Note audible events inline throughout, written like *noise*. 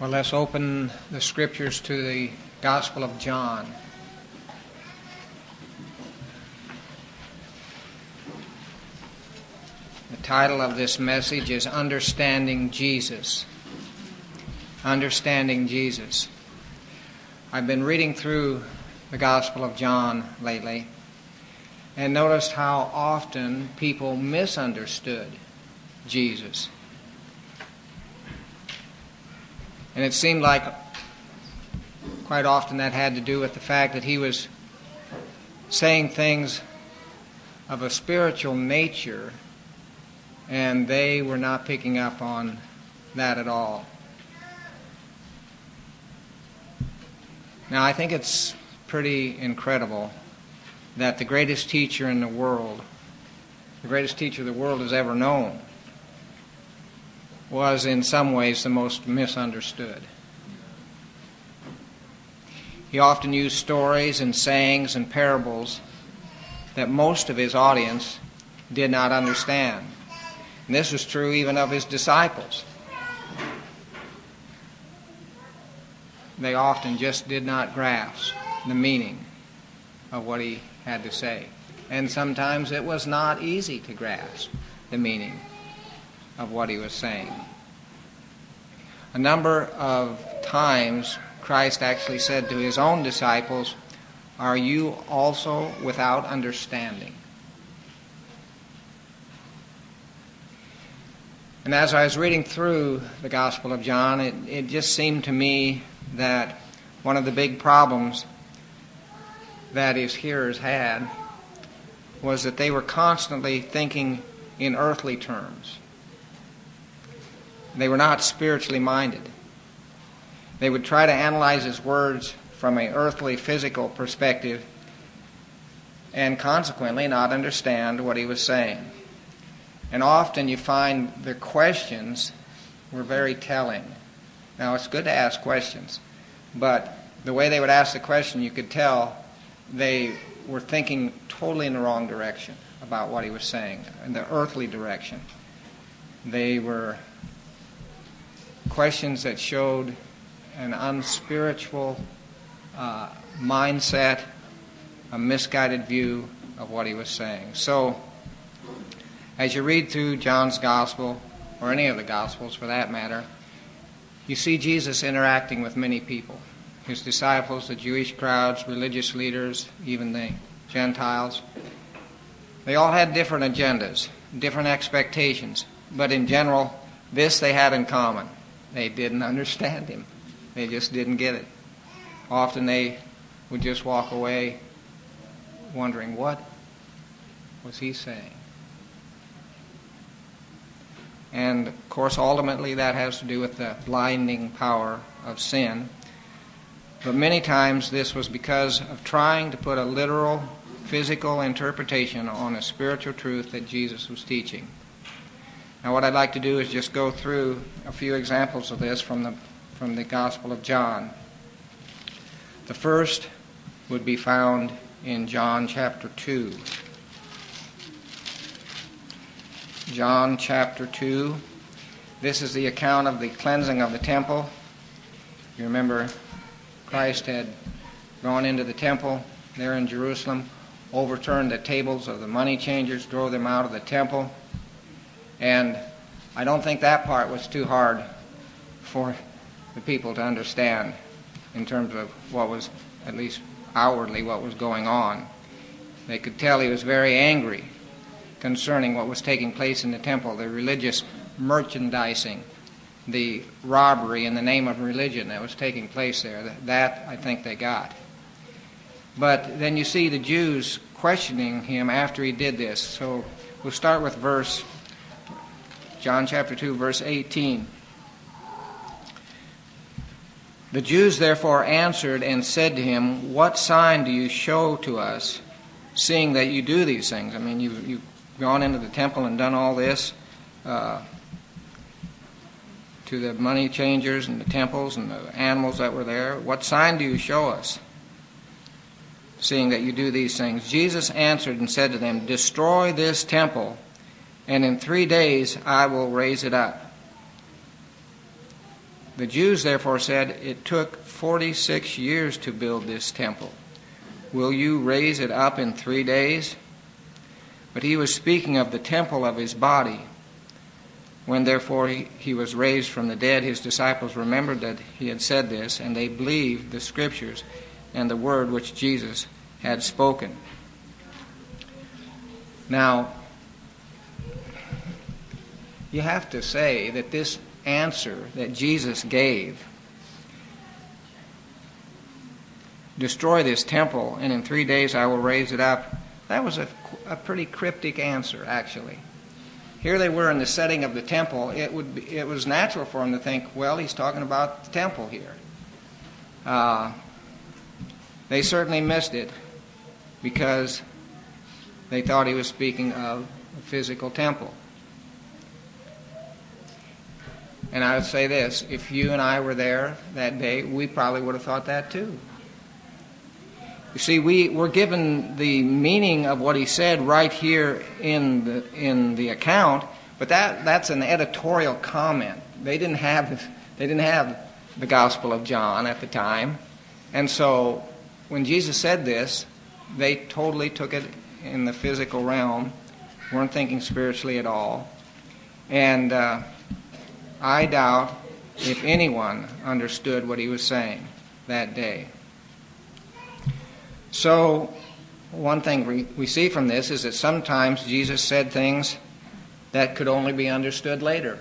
Well, let's open the scriptures to the Gospel of John. The title of this message is Understanding Jesus. Understanding Jesus. I've been reading through the Gospel of John lately and noticed how often people misunderstood Jesus. And it seemed like quite often that had to do with the fact that he was saying things of a spiritual nature, and they were not picking up on that at all. Now, I think it's pretty incredible that the greatest teacher in the world, the greatest teacher the world has ever known, was in some ways the most misunderstood. He often used stories and sayings and parables that most of his audience did not understand. And this was true even of his disciples. They often just did not grasp the meaning of what he had to say. And sometimes it was not easy to grasp the meaning of what he was saying. A number of times, Christ actually said to his own disciples, Are you also without understanding? And as I was reading through the Gospel of John, it, it just seemed to me that one of the big problems that his hearers had was that they were constantly thinking in earthly terms. They were not spiritually minded. They would try to analyze his words from an earthly, physical perspective and consequently not understand what he was saying. And often you find the questions were very telling. Now, it's good to ask questions, but the way they would ask the question, you could tell they were thinking totally in the wrong direction about what he was saying, in the earthly direction. They were questions that showed an unspiritual uh, mindset, a misguided view of what he was saying. So, as you read through John's Gospel, or any of the Gospels for that matter, you see Jesus interacting with many people his disciples, the Jewish crowds, religious leaders, even the Gentiles. They all had different agendas, different expectations, but in general, this they had in common. They didn't understand him. They just didn't get it. Often they would just walk away wondering, what was he saying? And of course, ultimately, that has to do with the blinding power of sin. But many times, this was because of trying to put a literal, physical interpretation on a spiritual truth that Jesus was teaching. Now, what I'd like to do is just go through a few examples of this from the, from the Gospel of John. The first would be found in John chapter 2. John chapter 2. This is the account of the cleansing of the temple. You remember, Christ had gone into the temple there in Jerusalem, overturned the tables of the money changers, drove them out of the temple and I don't think that part was too hard for the people to understand in terms of what was, at least outwardly, what was going on. They could tell he was very angry concerning what was taking place in the temple, the religious merchandising, the robbery in the name of religion that was taking place there. That, I think they got. But then you see the Jews questioning him after he did this. So we'll start with verse John chapter 2, verse 18. The Jews therefore answered and said to him, What sign do you show to us, seeing that you do these things? I mean, you've, you've gone into the temple and done all this uh, to the money changers and the temples and the animals that were there. What sign do you show us, seeing that you do these things? Jesus answered and said to them, Destroy this temple and in three days I will raise it up. The Jews therefore said, It took 46 years to build this temple. Will you raise it up in three days? But he was speaking of the temple of his body. When therefore he, he, was raised from the dead, his disciples remembered that he had said this, and they believed the scriptures and the word which Jesus had spoken. Now, you have to say that this answer that Jesus gave destroy this temple, and in three days I will raise it up. That was a, a pretty cryptic answer, actually. Here they were in the setting of the temple. It, would be, it was natural for them to think, well, he's talking about the temple here. Uh, they certainly missed it because they thought he was speaking of a physical temple. And I would say this if you and I were there that day, we probably would have thought that too. You see, we were given the meaning of what he said right here in the, in the account, but that, that's an editorial comment. They didn't, have, they didn't have the Gospel of John at the time. And so when Jesus said this, they totally took it in the physical realm, weren't thinking spiritually at all. And uh, I doubt if anyone understood what he was saying that day. So, one thing we, see from this is that sometimes Jesus said things that could only be understood later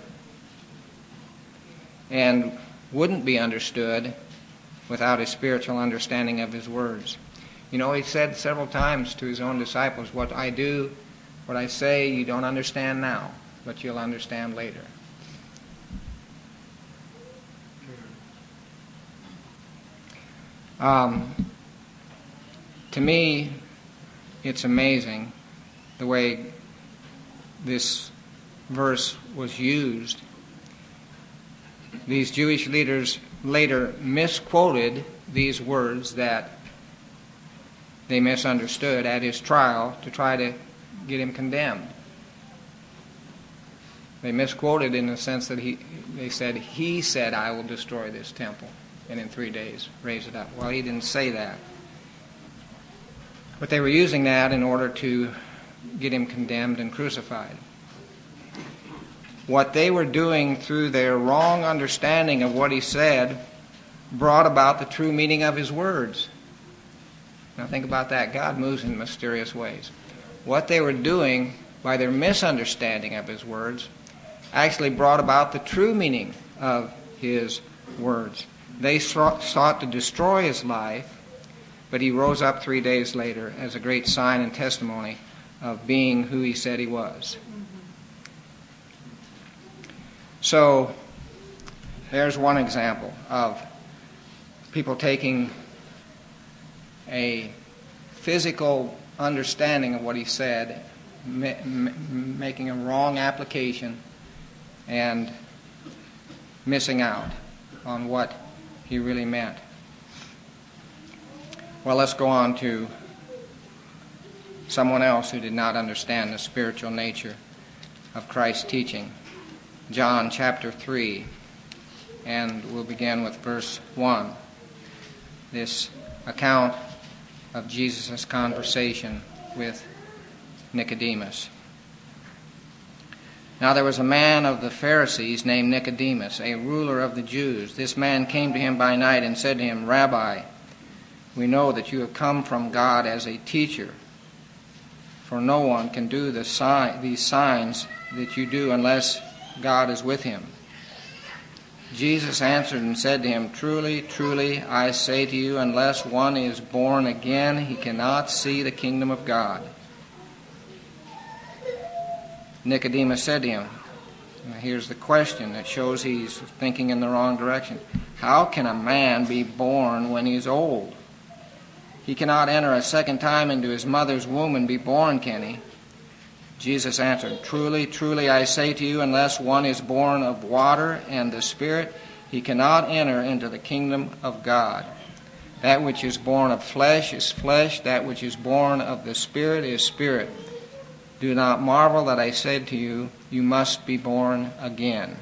and wouldn't be understood without a spiritual understanding of his words. You know, he said several times to his own disciples, What I do, what I say, you don't understand now, but you'll understand later. Um, to me, it's amazing the way this verse was used. These Jewish leaders later misquoted these words that they misunderstood at his trial to try to get him condemned. They misquoted in the sense that he, they said, He said, I will destroy this temple and in three days raise it up. Well, he didn't say that. But they were using that in order to get him condemned and crucified. What they were doing through their wrong understanding of what he said brought about the true meaning of his words. Now, think about that. God moves in mysterious ways. What they were doing by their misunderstanding of his words actually brought about the true meaning of his words. They sought to destroy his life but he rose up three days later as a great sign and testimony of being who he said he was. So, there's one example of people taking a physical understanding of what he said, making a wrong application, and missing out on what he really meant. Well, let's go on to someone else who did not understand the spiritual nature of Christ's teaching. John chapter 3, and we'll begin with verse 1. This account of Jesus' conversation with Nicodemus. Now there was a man of the Pharisees named Nicodemus, a ruler of the Jews. This man came to him by night and said to him, Rabbi, we know that you have come from God as a teacher. For no one can do the sign, these signs that you do unless God is with him. Jesus answered and said to him, Truly, truly, I say to you, unless one is born again, he cannot see the kingdom of God. Nicodemus said to him, Here's the question that shows he's thinking in the wrong direction. How can a man be born when he's old? He cannot enter a second time into his mother's womb and be born, can he? Jesus answered, Truly, truly, I say to you, unless one is born of water and the Spirit, he cannot enter into the kingdom of God. That which is born of flesh is flesh, that which is born of the Spirit is spirit. Do not marvel that I said to you, You must be born again.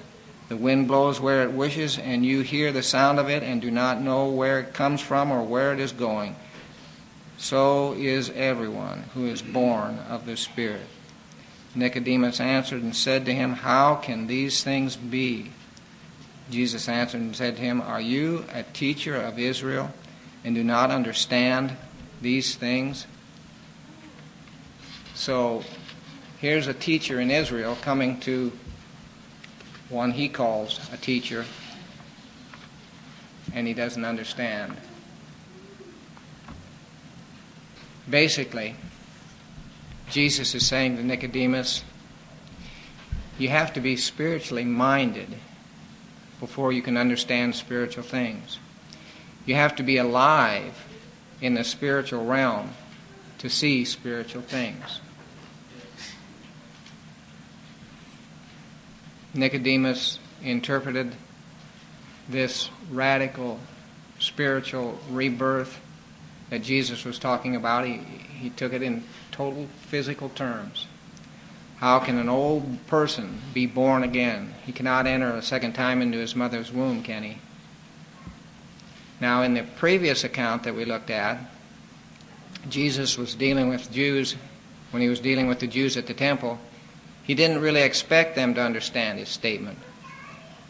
The wind blows where it wishes, and you hear the sound of it and do not know where it comes from or where it is going. So is everyone who is born of the Spirit. Nicodemus answered and said to him, How can these things be? Jesus answered and said to him, Are you a teacher of Israel and do not understand these things? So here's a teacher in Israel coming to one he calls a teacher, and he doesn't understand. Basically, Jesus is saying to Nicodemus, you have to be spiritually minded before you can understand spiritual things. You have to be alive in the spiritual realm to see spiritual things. Nicodemus interpreted this radical spiritual rebirth that Jesus was talking about. He, he took it in total physical terms. How can an old person be born again? He cannot enter a second time into his mother's womb, can he? Now, in the previous account that we looked at, Jesus was dealing with Jews, when he was dealing with the Jews at the temple, he didn't really expect them to understand his statement.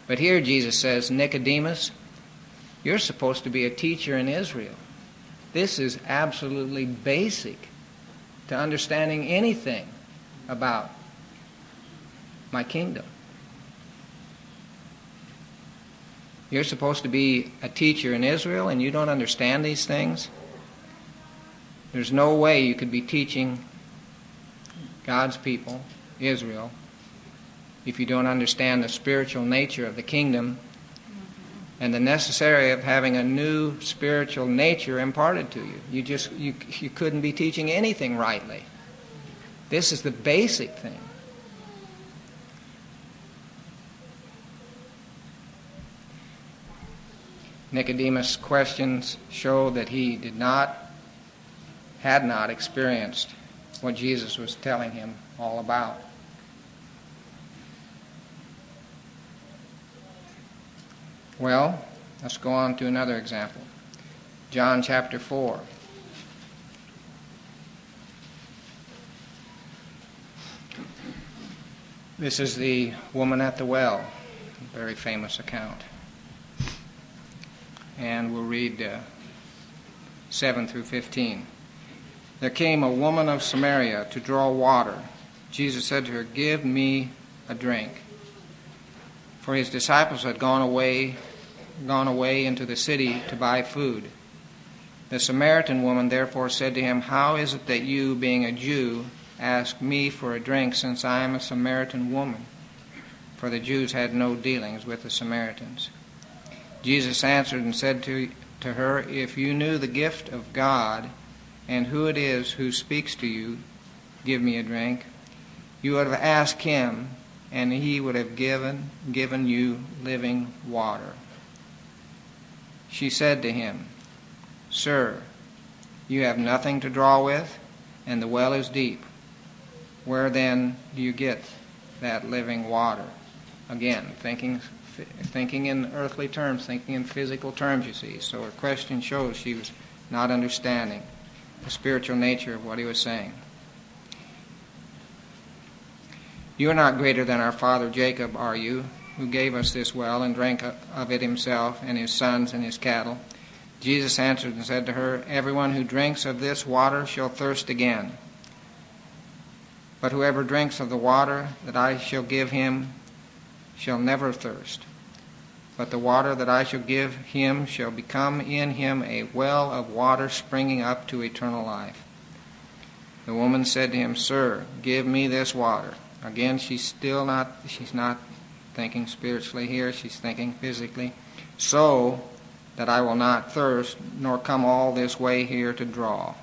But here Jesus says, Nicodemus, you're supposed to be a teacher in Israel. This is absolutely basic to understanding anything about my kingdom. You're supposed to be a teacher in Israel and you don't understand these things? There's no way you could be teaching God's people Israel if you don't understand the spiritual nature of the kingdom and the necessary of having a new spiritual nature imparted to you. You just you, you couldn't be teaching anything rightly. This is the basic thing. Nicodemus' questions show that he did not, had not experienced what Jesus was telling him all about. Well, let's go on to another example. John chapter 4. This is the woman at the well, a very famous account. And we'll read uh, 7 through 15. There came a woman of Samaria to draw water. Jesus said to her, Give me a drink. For his disciples had gone away gone away into the city to buy food. The Samaritan woman therefore said to him, How is it that you, being a Jew, ask me for a drink, since I am a Samaritan woman? For the Jews had no dealings with the Samaritans. Jesus answered and said to, to her, If you knew the gift of God, and who it is who speaks to you, give me a drink, you would have asked him, and he would have given, given you living water. She said to him, Sir, you have nothing to draw with, and the well is deep. Where then do you get that living water? Again, thinking, thinking in earthly terms, thinking in physical terms, you see. So her question shows she was not understanding the spiritual nature of what he was saying. You are not greater than our father Jacob, are you? Who gave us this well and drank of it himself and his sons and his cattle. Jesus answered and said to her, Everyone who drinks of this water shall thirst again. But whoever drinks of the water that I shall give him shall never thirst. But the water that I shall give him shall become in him a well of water springing up to eternal life. The woman said to him, Sir, give me this water. Again, she's still not, she's not thinking spiritually here, she's thinking physically. So that I will not thirst, nor come all this way here to draw.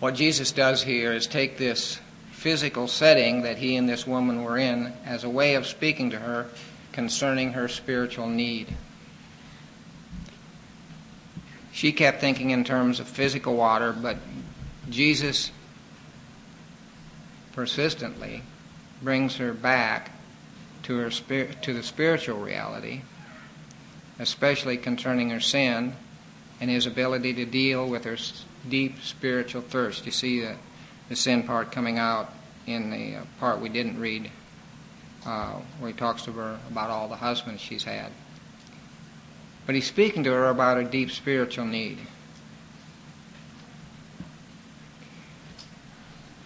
What Jesus does here is take this physical setting that he and this woman were in as a way of speaking to her concerning her spiritual need. She kept thinking in terms of physical water, but Jesus persistently brings her back to her to the spiritual reality, especially concerning her sin and his ability to deal with her deep spiritual thirst. You see the, the sin part coming out in the uh, part we didn't read, uh, where he talks to her about all the husbands she's had. But he's speaking to her about a deep spiritual need.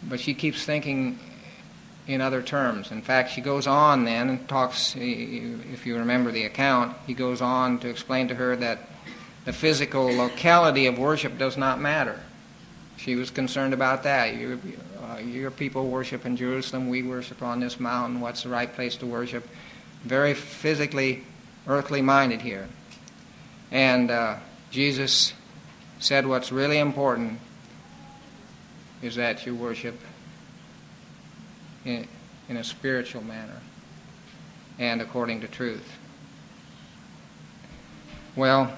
But she keeps thinking in other terms. In fact, she goes on then and talks, if you remember the account, he goes on to explain to her that the physical locality of worship does not matter. She was concerned about that. Your, uh, your people worship in Jerusalem, we worship on this mountain. What's the right place to worship? Very physically, earthly minded here. And uh, Jesus said what's really important is that you worship in, in a spiritual manner and according to truth. Well,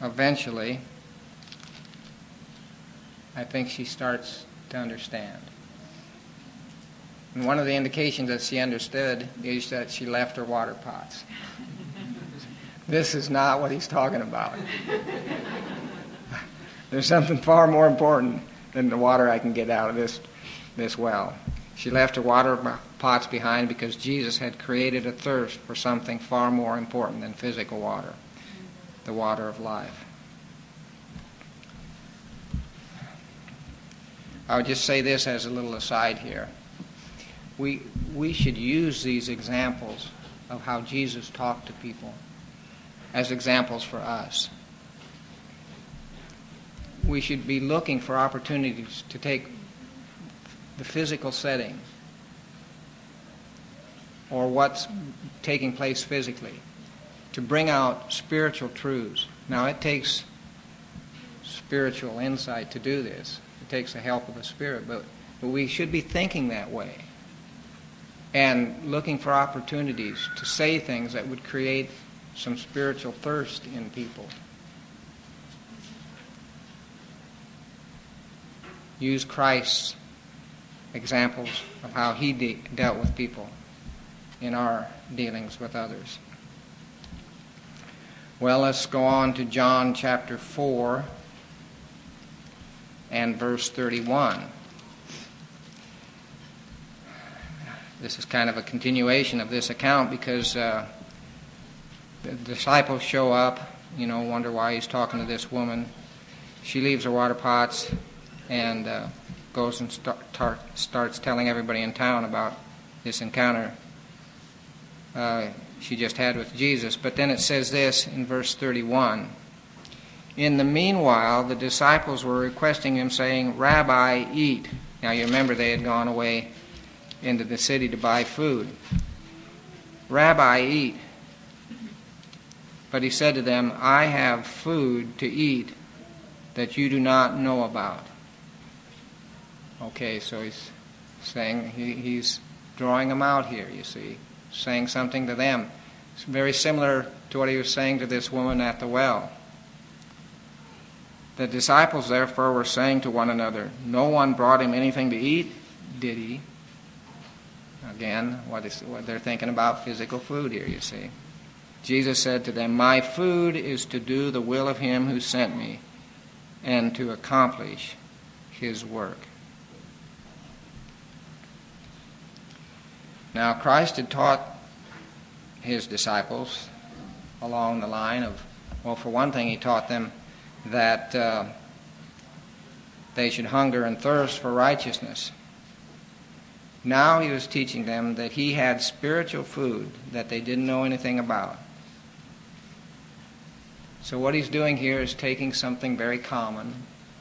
eventually, I think she starts to understand. And one of the indications that she understood is that she left her water pots. *laughs* this is not what he's talking about. There's something far more important than the water I can get out of this this well. She left her water pots behind because Jesus had created a thirst for something far more important than physical water the water of life. I would just say this as a little aside here. We, we should use these examples of how Jesus talked to people as examples for us. We should be looking for opportunities to take the physical setting or what's taking place physically to bring out spiritual truths. Now, it takes spiritual insight to do this, it takes the help of the Spirit, but, but we should be thinking that way and looking for opportunities to say things that would create some spiritual thirst in people. Use Christ's examples of how he de- dealt with people in our dealings with others. Well, let's go on to John chapter 4 and verse 31. This is kind of a continuation of this account because uh, the disciples show up, you know, wonder why he's talking to this woman. She leaves her water pots and uh, goes and start, tar, starts telling everybody in town about this encounter uh, she just had with Jesus. But then it says this in verse 31 In the meanwhile, the disciples were requesting him, saying, Rabbi, eat. Now you remember they had gone away into the city to buy food. Rabbi, eat. But he said to them, I have food to eat that you do not know about. Okay, so he's saying he, he's drawing them out here, you see, saying something to them. It's very similar to what he was saying to this woman at the well. The disciples, therefore, were saying to one another, No one brought him anything to eat, did he? Again, what, is, what they're thinking about physical food here, you see. Jesus said to them, My food is to do the will of him who sent me and to accomplish his work. Now, Christ had taught his disciples along the line of, well, for one thing, he taught them that uh, they should hunger and thirst for righteousness. Now he was teaching them that he had spiritual food that they didn't know anything about. So, what he's doing here is taking something very common,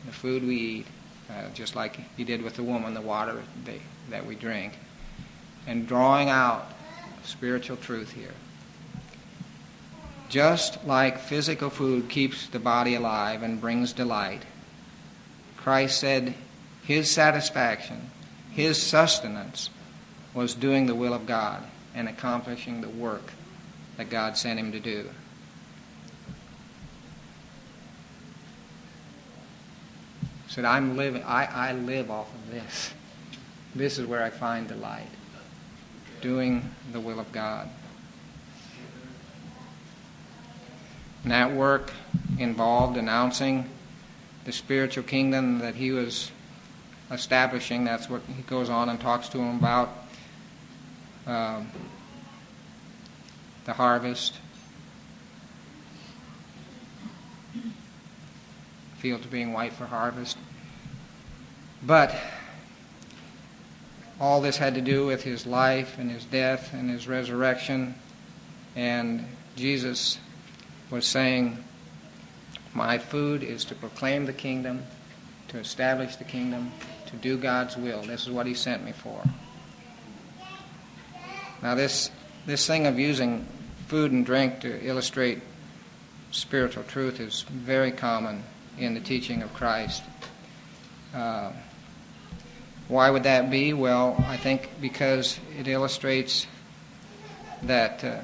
the food we eat, uh, just like he did with the woman, the water they, that we drink, and drawing out spiritual truth here. Just like physical food keeps the body alive and brings delight, Christ said his satisfaction, his sustenance, was doing the will of God and accomplishing the work that God sent him to do. Said, I'm living, I, I live off of this. This is where I find delight, doing the will of God. And that work involved announcing the spiritual kingdom that he was establishing. That's what he goes on and talks to him about. Um, the harvest, fields being white for harvest. But all this had to do with his life and his death and his resurrection. And Jesus was saying, My food is to proclaim the kingdom, to establish the kingdom, to do God's will. This is what he sent me for. Now, this, this thing of using food and drink to illustrate spiritual truth is very common in the teaching of Christ. Uh, why would that be? Well, I think because it illustrates that uh,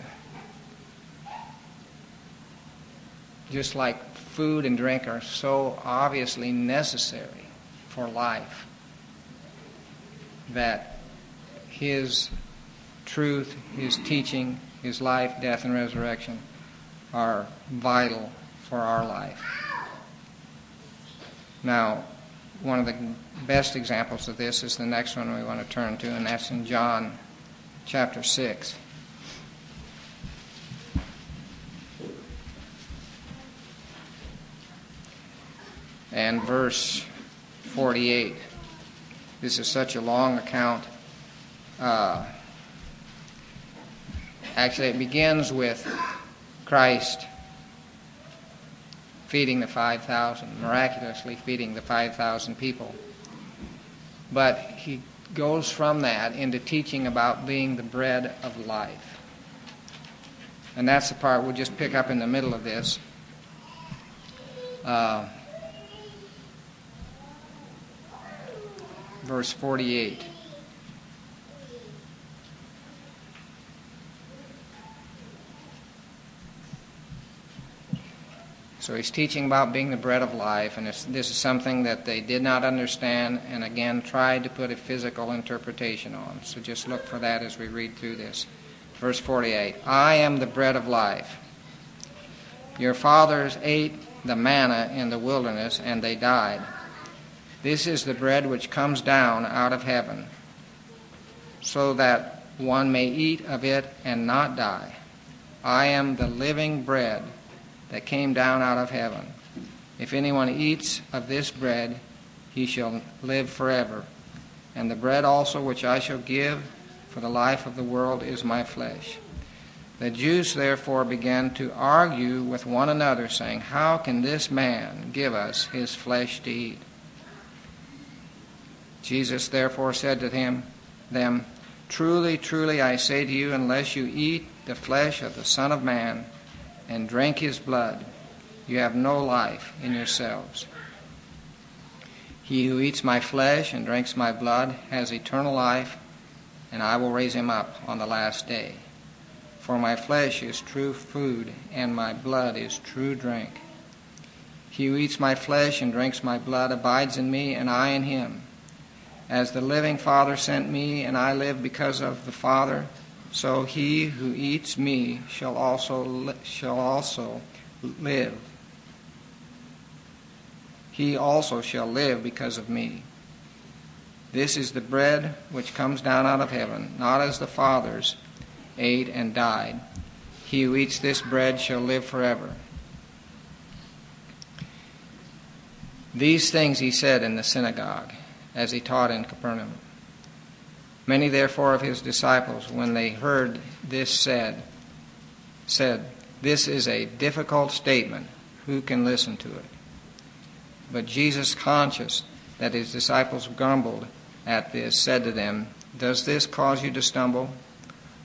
just like food and drink are so obviously necessary for life, that His truth, His teaching, His life, death, and resurrection are vital for our life. Now, one of the best examples of this is the next one we want to turn to, and that's in John chapter 6. And verse 48. This is such a long account. Uh, actually, it begins with Christ feeding the 5,000, miraculously feeding the 5,000 people. But he goes from that into teaching about being the bread of life. And that's the part we'll just pick up in the middle of this. Uh, verse 48. So he's teaching about being the bread of life, and this is something that they did not understand, and again tried to put a physical interpretation on. So just look for that as we read through this. Verse 48 I am the bread of life. Your fathers ate the manna in the wilderness, and they died. This is the bread which comes down out of heaven, so that one may eat of it and not die. I am the living bread that came down out of heaven. If anyone eats of this bread, he shall live forever. And the bread also which I shall give for the life of the world is my flesh. The Jews therefore began to argue with one another, saying, How can this man give us his flesh to eat? Jesus therefore said to him, them, Truly, truly, I say to you, unless you eat the flesh of the Son of Man and drink his blood, you have no life in yourselves. He who eats my flesh and drinks my blood has eternal life, and I will raise him up on the last day. For my flesh is true food, and my blood is true drink. He who eats my flesh and drinks my blood abides in me, and I in him. As the living Father sent me, and I live because of the Father, so he who eats me shall also li- shall also live. He also shall live because of me. This is the bread which comes down out of heaven, not as the fathers ate and died. He who eats this bread shall live forever. These things he said in the synagogue as he taught in Capernaum. Many therefore of his disciples, when they heard this said, said, This is a difficult statement. Who can listen to it? But Jesus, conscious that his disciples grumbled at this, said to them, Does this cause you to stumble?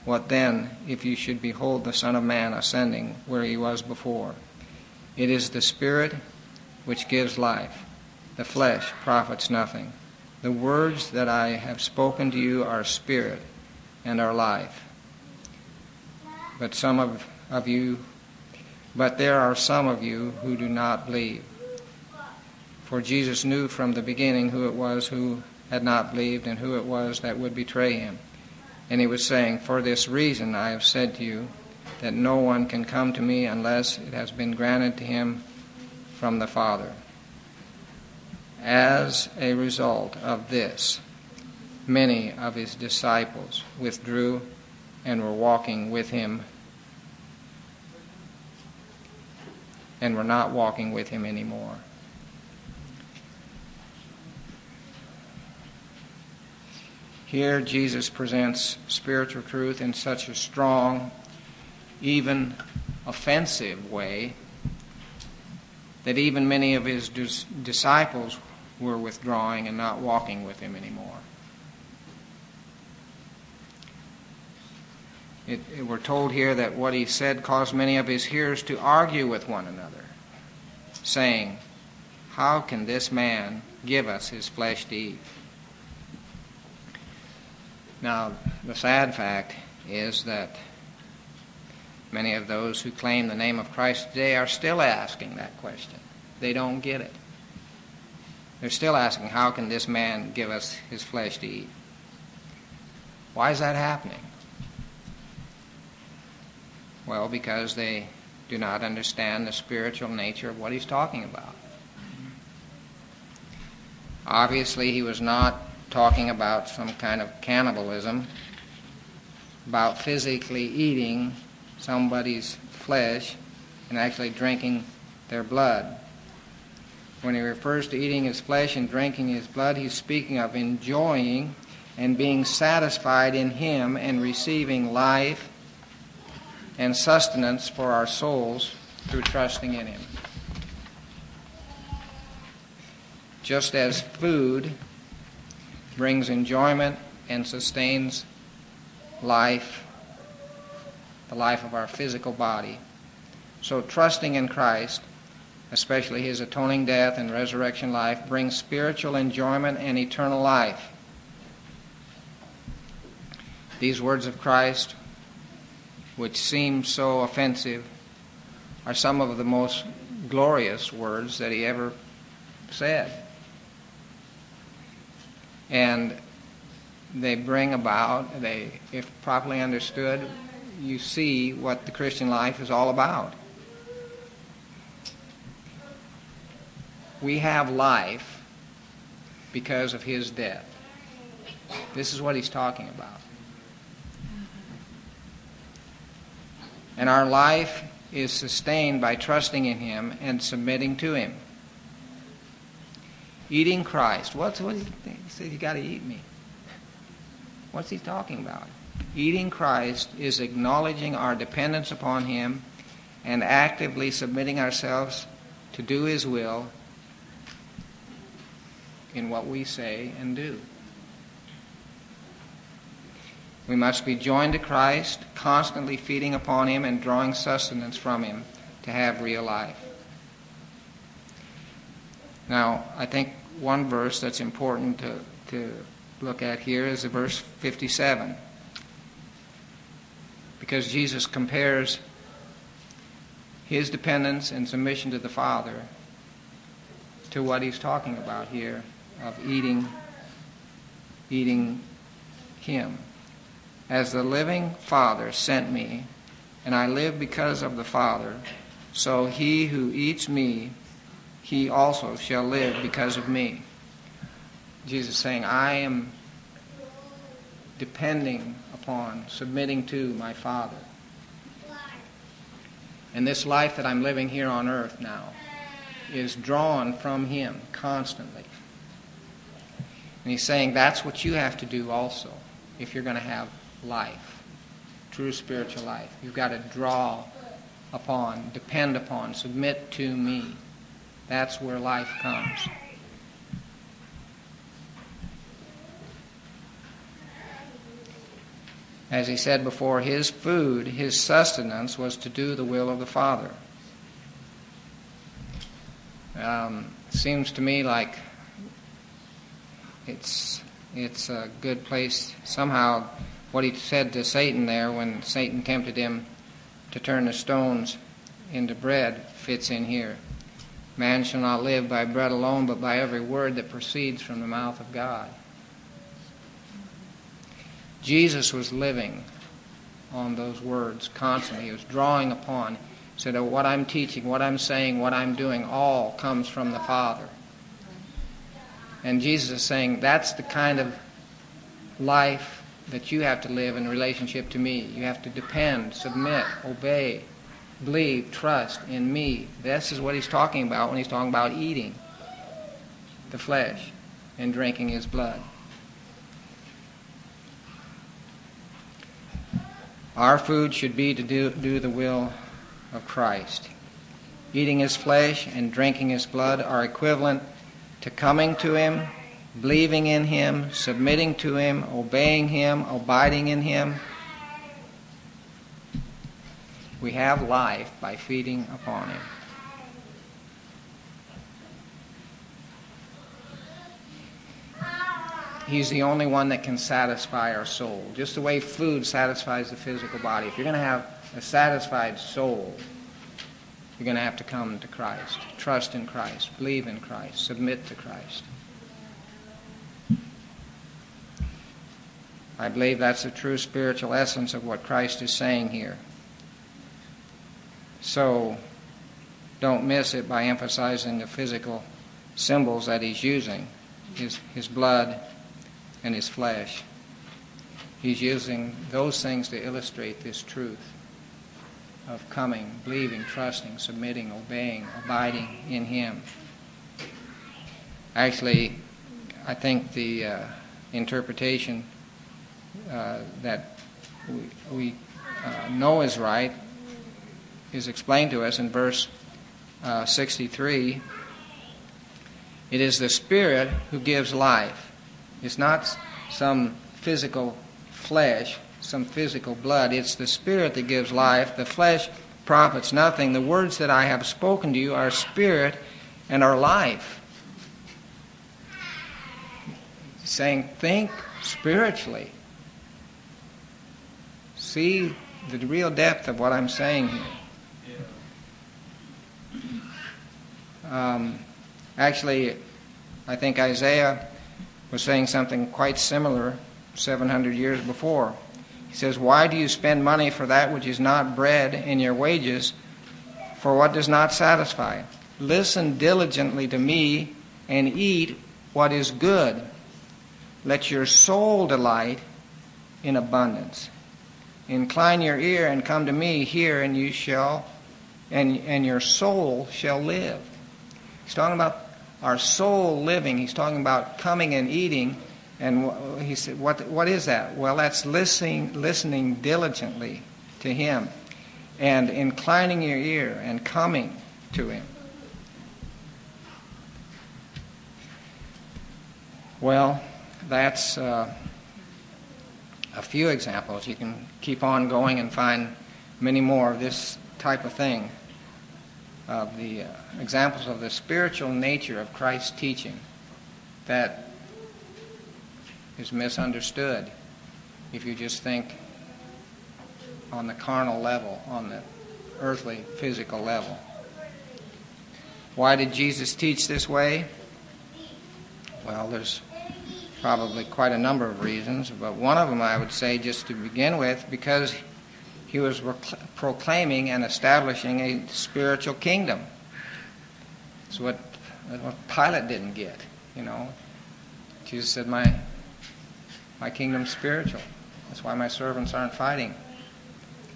What then, if you should behold the Son of Man ascending where he was before? It is the Spirit which gives life, the flesh profits nothing. The words that I have spoken to you are spirit and are life. But some of, of you, but there are some of you who do not believe. For Jesus knew from the beginning who it was who had not believed and who it was that would betray him. And he was saying, For this reason I have said to you that no one can come to me unless it has been granted to him from the Father. As a result of this, many of his disciples withdrew and were walking with him and were not walking with him anymore. Here, Jesus presents spiritual truth in such a strong, even offensive way that even many of his dis- disciples were withdrawing and not walking with him anymore. It, we're told here that what he said caused many of his hearers to argue with one another, saying, How can this man give us his flesh to eat? Now, the sad fact is that many of those who claim the name of Christ today are still asking that question. They don't get it. They're still asking, how can this man give us his flesh to eat? Why is that happening? Well, because they do not understand the spiritual nature of what he's talking about. Obviously, he was not talking about some kind of cannibalism, about physically eating somebody's flesh and actually drinking their blood. When he refers to eating his flesh and drinking his blood, he's speaking of enjoying and being satisfied in him and receiving life and sustenance for our souls through trusting in him. Just as food brings enjoyment and sustains life, the life of our physical body. So, trusting in Christ, especially his atoning death and resurrection life, brings spiritual enjoyment and eternal life. These words of Christ, which seem so offensive, are some of the most glorious words that he ever said and they bring about they if properly understood you see what the christian life is all about we have life because of his death this is what he's talking about and our life is sustained by trusting in him and submitting to him Eating Christ. What's what he, he says you got to eat me. What's he talking about? Eating Christ is acknowledging our dependence upon him and actively submitting ourselves to do his will in what we say and do. We must be joined to Christ, constantly feeding upon him and drawing sustenance from him to have real life. Now, I think one verse that's important to, to look at here is the verse 57. Because Jesus compares his dependence and submission to the Father to what he's talking about here of eating eating him. As the living Father sent me, and I live because of the Father, so he who eats me he also shall live because of me. Jesus saying, I am depending upon, submitting to my Father. And this life that I'm living here on earth now is drawn from Him constantly. And He's saying that's what you have to do also if you're going to have life, true spiritual life. You've got to draw upon, depend upon, submit to me. That's where life comes. As he said before, his food, his sustenance, was to do the will of the Father. Um, seems to me like it's it's a good place. Somehow, what he said to Satan there when Satan tempted him to turn the stones into bread fits in here. Man shall not live by bread alone, but by every word that proceeds from the mouth of God. Jesus was living on those words constantly. He was drawing upon. He said, What I'm teaching, what I'm saying, what I'm doing, all comes from the Father. And Jesus is saying, That's the kind of life that you have to live in relationship to me. You have to depend, submit, obey, believe, trust in me. This is what he's talking about when he's talking about eating the flesh and drinking his blood. Our food should be to do, do the will of Christ. Eating his flesh and drinking his blood are equivalent to coming to him, believing in him, submitting to him, obeying him, abiding in him. We have life by feeding upon him. He's the only one that can satisfy our soul. Just the way food satisfies the physical body. If you're going to have a satisfied soul, you're going to have to come to Christ, trust in Christ, believe in Christ, submit to Christ. I believe that's the true spiritual essence of what Christ is saying here. So don't miss it by emphasizing the physical symbols that he's using his, his blood, and his flesh. He's using those things to illustrate this truth of coming, believing, trusting, submitting, obeying, abiding in Him. Actually, I think the uh, interpretation uh, that we, we uh, know is right is explained to us in verse uh, 63. It is the Spirit who gives life. It's not some physical flesh, some physical blood. It's the Spirit that gives life. The flesh profits nothing. The words that I have spoken to you are spirit and are life. Saying, think spiritually. See the real depth of what I'm saying here. Um, actually, I think Isaiah was saying something quite similar 700 years before. Says, Why do you spend money for that which is not bread in your wages, for what does not satisfy? Listen diligently to me and eat what is good. Let your soul delight in abundance. Incline your ear and come to me, hear, and you shall, and, and your soul shall live. He's talking about our soul living. He's talking about coming and eating. And he said, what, what is that? Well, that's listening, listening diligently to Him and inclining your ear and coming to Him. Well, that's uh, a few examples. You can keep on going and find many more of this type of thing of the uh, examples of the spiritual nature of Christ's teaching that is misunderstood if you just think on the carnal level, on the earthly, physical level. Why did Jesus teach this way? Well, there's probably quite a number of reasons, but one of them I would say, just to begin with, because he was proclaiming and establishing a spiritual kingdom. It's what, what Pilate didn't get, you know. Jesus said, my, my kingdom's spiritual. That's why my servants aren't fighting.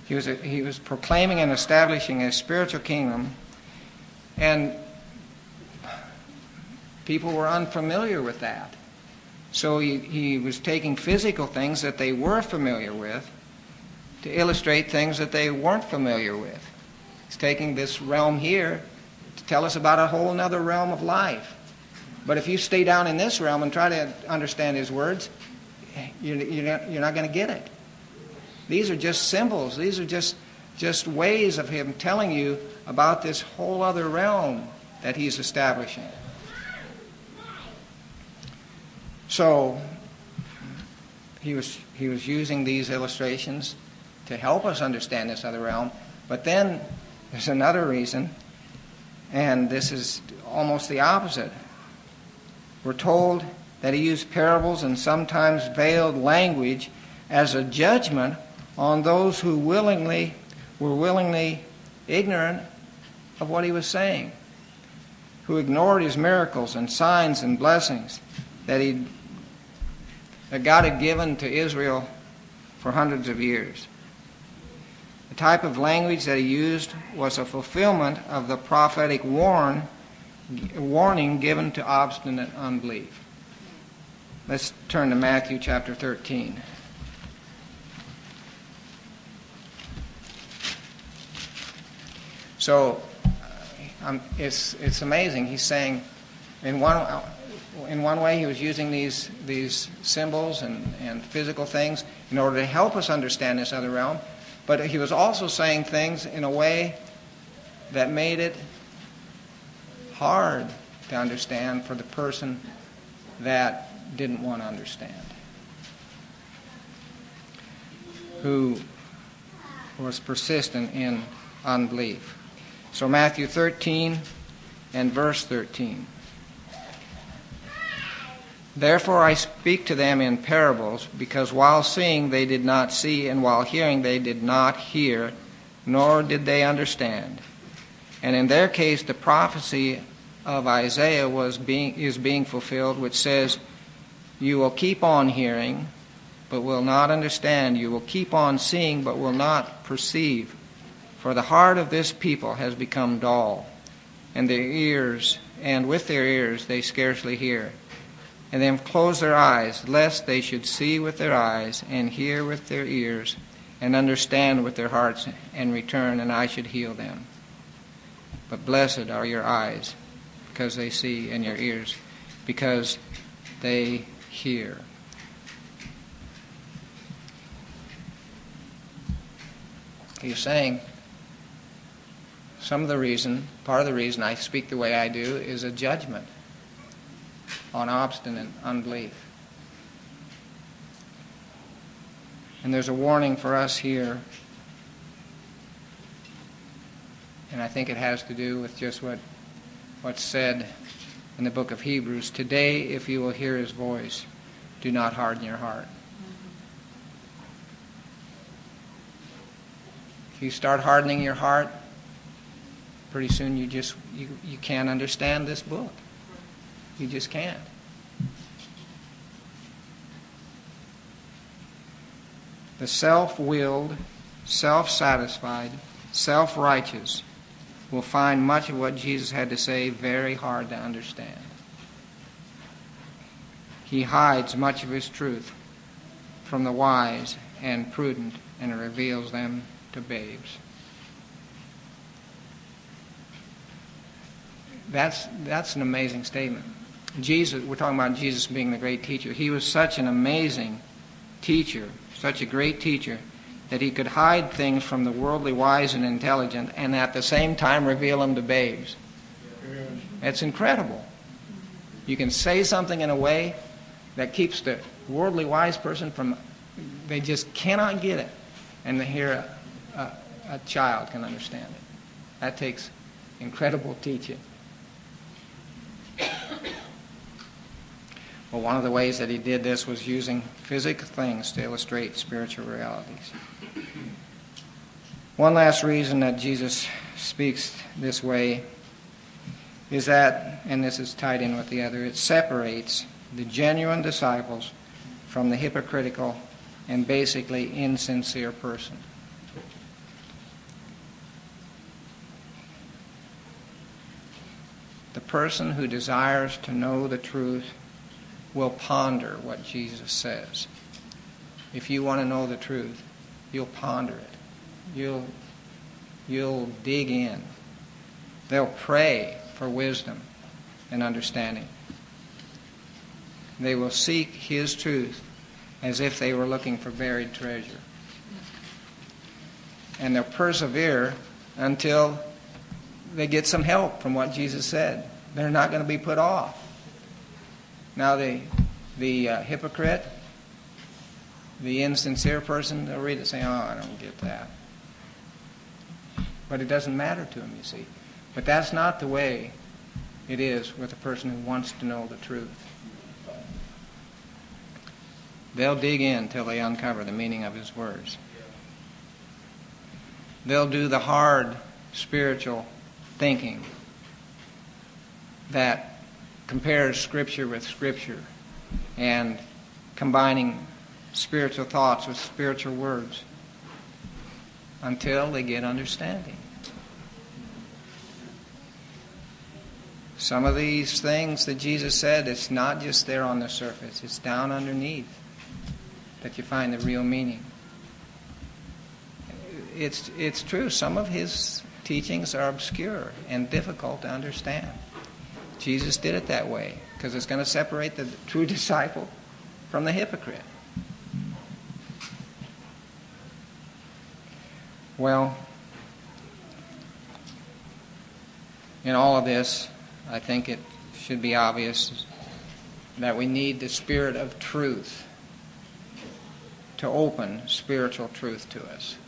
He was, a, he was proclaiming and establishing a spiritual kingdom, and people were unfamiliar with that. So he, he was taking physical things that they were familiar with to illustrate things that they weren't familiar with. He's taking this realm here to tell us about a whole other realm of life. But if you stay down in this realm and try to understand his words, you're not going to get it. These are just symbols. These are just, just ways of him telling you about this whole other realm that he's establishing. So he was, he was using these illustrations to help us understand this other realm. But then there's another reason, and this is almost the opposite. We're told that he used parables and sometimes veiled language as a judgment on those who willingly were willingly ignorant of what he was saying, who ignored his miracles and signs and blessings that he that God had given to Israel for hundreds of years. The type of language that he used was a fulfillment of the prophetic warn, warning given to obstinate unbelief. Let's turn to Matthew chapter 13. So um, it's, it's amazing. He's saying, in one, in one way, he was using these, these symbols and, and physical things in order to help us understand this other realm. But he was also saying things in a way that made it hard to understand for the person that didn't want to understand. Who was persistent in unbelief. So, Matthew 13 and verse 13. Therefore I speak to them in parables, because while seeing they did not see, and while hearing they did not hear, nor did they understand. And in their case, the prophecy of Isaiah was being, is being fulfilled, which says, You will keep on hearing, but will not understand. You will keep on seeing, but will not perceive. For the heart of this people has become dull, and their ears, and with their ears they scarcely hear and they have closed their eyes, lest they should see with their eyes, and hear with their ears, and understand with their hearts, and return, and I should heal them. But blessed are your eyes, because they see, and your ears, because they hear. He's saying some of the reason, part of the reason I speak the way I do is a judgment on obstinate unbelief. And there's a warning for us here. And I think it has to do with just what, what's said in the book of Hebrews. Today, if you will hear his voice, do not harden your heart. If you start hardening your heart, pretty soon you just you, you can't understand this book. You just can't. The self willed, self satisfied, self righteous will find much of what Jesus had to say very hard to understand. He hides much of his truth from the wise and prudent and reveals them to babes. That's, that's an amazing statement. Jesus, we're talking about Jesus being the great teacher. He was such an amazing teacher, such a great teacher, that he could hide things from the worldly wise and intelligent and at the same time reveal them to babes. It's incredible. You can say something in a way that keeps the worldly wise person from, they just cannot get it. And here a, a, a child can understand it. That takes incredible teaching. Well, one of the ways that he did this was using physical things to illustrate spiritual realities. One last reason that Jesus speaks this way is that, and this is tied in with the other, it separates the genuine disciples from the hypocritical and basically insincere person. The person who desires to know the truth will ponder what Jesus says. If you want to know the truth, you'll ponder it. You'll, you'll dig in. They'll pray for wisdom and understanding. They will seek His truth as if they were looking for buried treasure. And they'll persevere until they get some help from what Jesus said. They're not going to be put off. Now, the, the uh, hypocrite, the insincere person, they'll read it and say, Oh, I don't get that. But it doesn't matter to him, you see. But that's not the way it is with a person who wants to know the truth. They'll dig in till they uncover the meaning of His words. They'll do the hard spiritual thinking that compares Scripture with Scripture and combining spiritual thoughts with spiritual words until they get understanding. Some of these things that Jesus said, it's not just there on the surface, it's down underneath that you find the real meaning. It's, it's true, some of his teachings are obscure and difficult to understand. Jesus did it that way because it's going to separate the true *laughs* disciple from the hypocrite. Well, in all of this, I think it should be obvious that we need the Spirit of truth to open spiritual truth to us.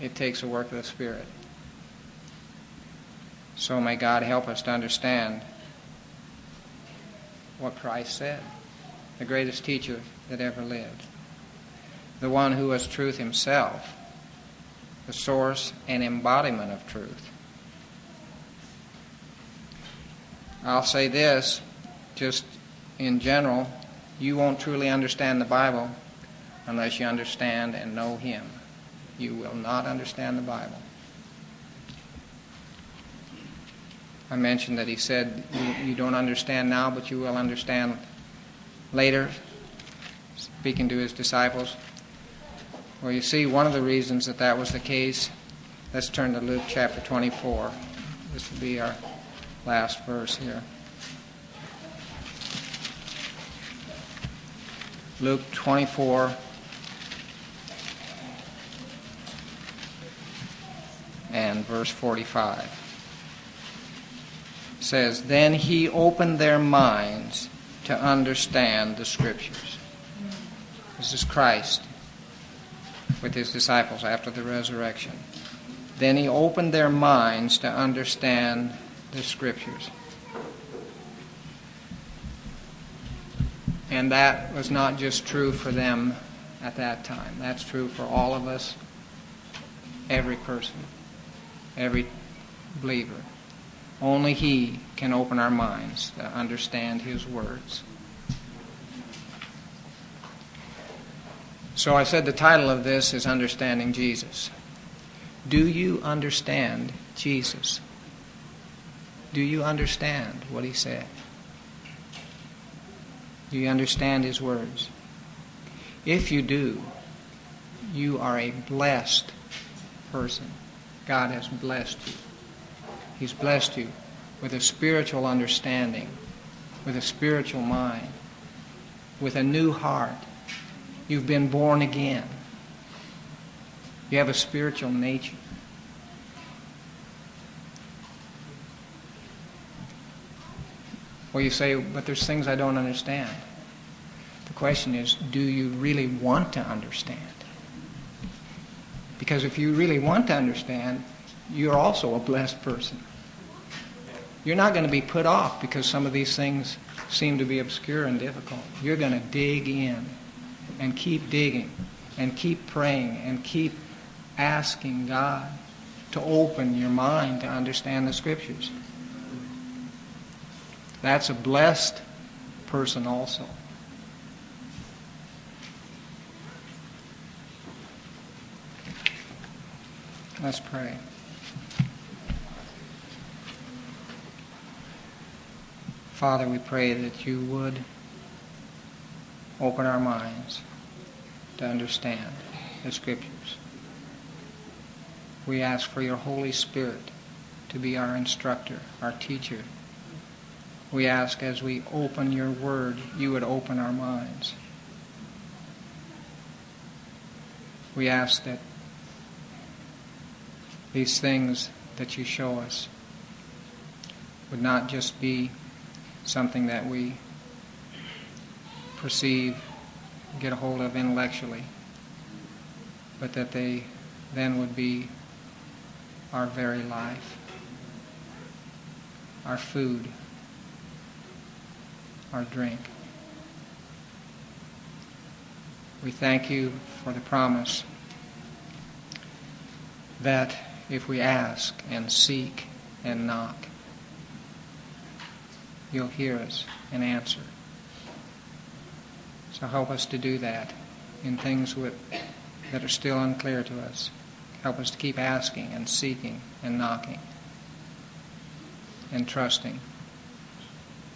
It takes a work of the Spirit. So may God help us to understand what Christ said, the greatest teacher that ever lived, the one who was truth himself, the source and embodiment of truth. I'll say this just in general you won't truly understand the Bible unless you understand and know Him. You will not understand the Bible. I mentioned that he said, you, you, don't understand now, but you will understand later, speaking to his disciples. Well, you see, one of the reasons that that was the case, let's turn to Luke chapter 24. This will be our last verse here. Luke 24. And verse 45 says, Then he opened their minds to understand the Scriptures. This is Christ with his disciples after the resurrection. Then he opened their minds to understand the Scriptures. And that was not just true for them at that time. That's true for all of us, every person, every believer. Only He can open our minds to understand His words. So I said the title of this is Understanding Jesus. Do you understand Jesus? Do you understand what He said? Do you understand His words? If you do, you are a blessed person. God has blessed you. He's blessed you with a spiritual understanding, with a spiritual mind, with a new heart. You've been born again. You have a spiritual nature. Well, you say, but there's things I don't understand. The question is, do you really want to understand? Because if you really want to understand, you're also a blessed person. You're not going to be put off because some of these things seem to be obscure and difficult. You're going to dig in and keep digging and keep praying and keep asking God to open your mind to understand the Scriptures. That's a blessed person also. Let's pray. Father, we pray that you would open our minds to understand the Scriptures. We ask for your Holy Spirit to be our instructor, our teacher. We ask as we open your word, you would open our minds. We ask that these things that you show us would not just be something that we perceive, get a hold of intellectually, but that they then would be our very life, our food, our drink. We thank you for the promise that if we ask and seek and knock, you'll hear us and answer. So help us to do that in things with, that are still unclear to us. Help us to keep asking and seeking and knocking and trusting.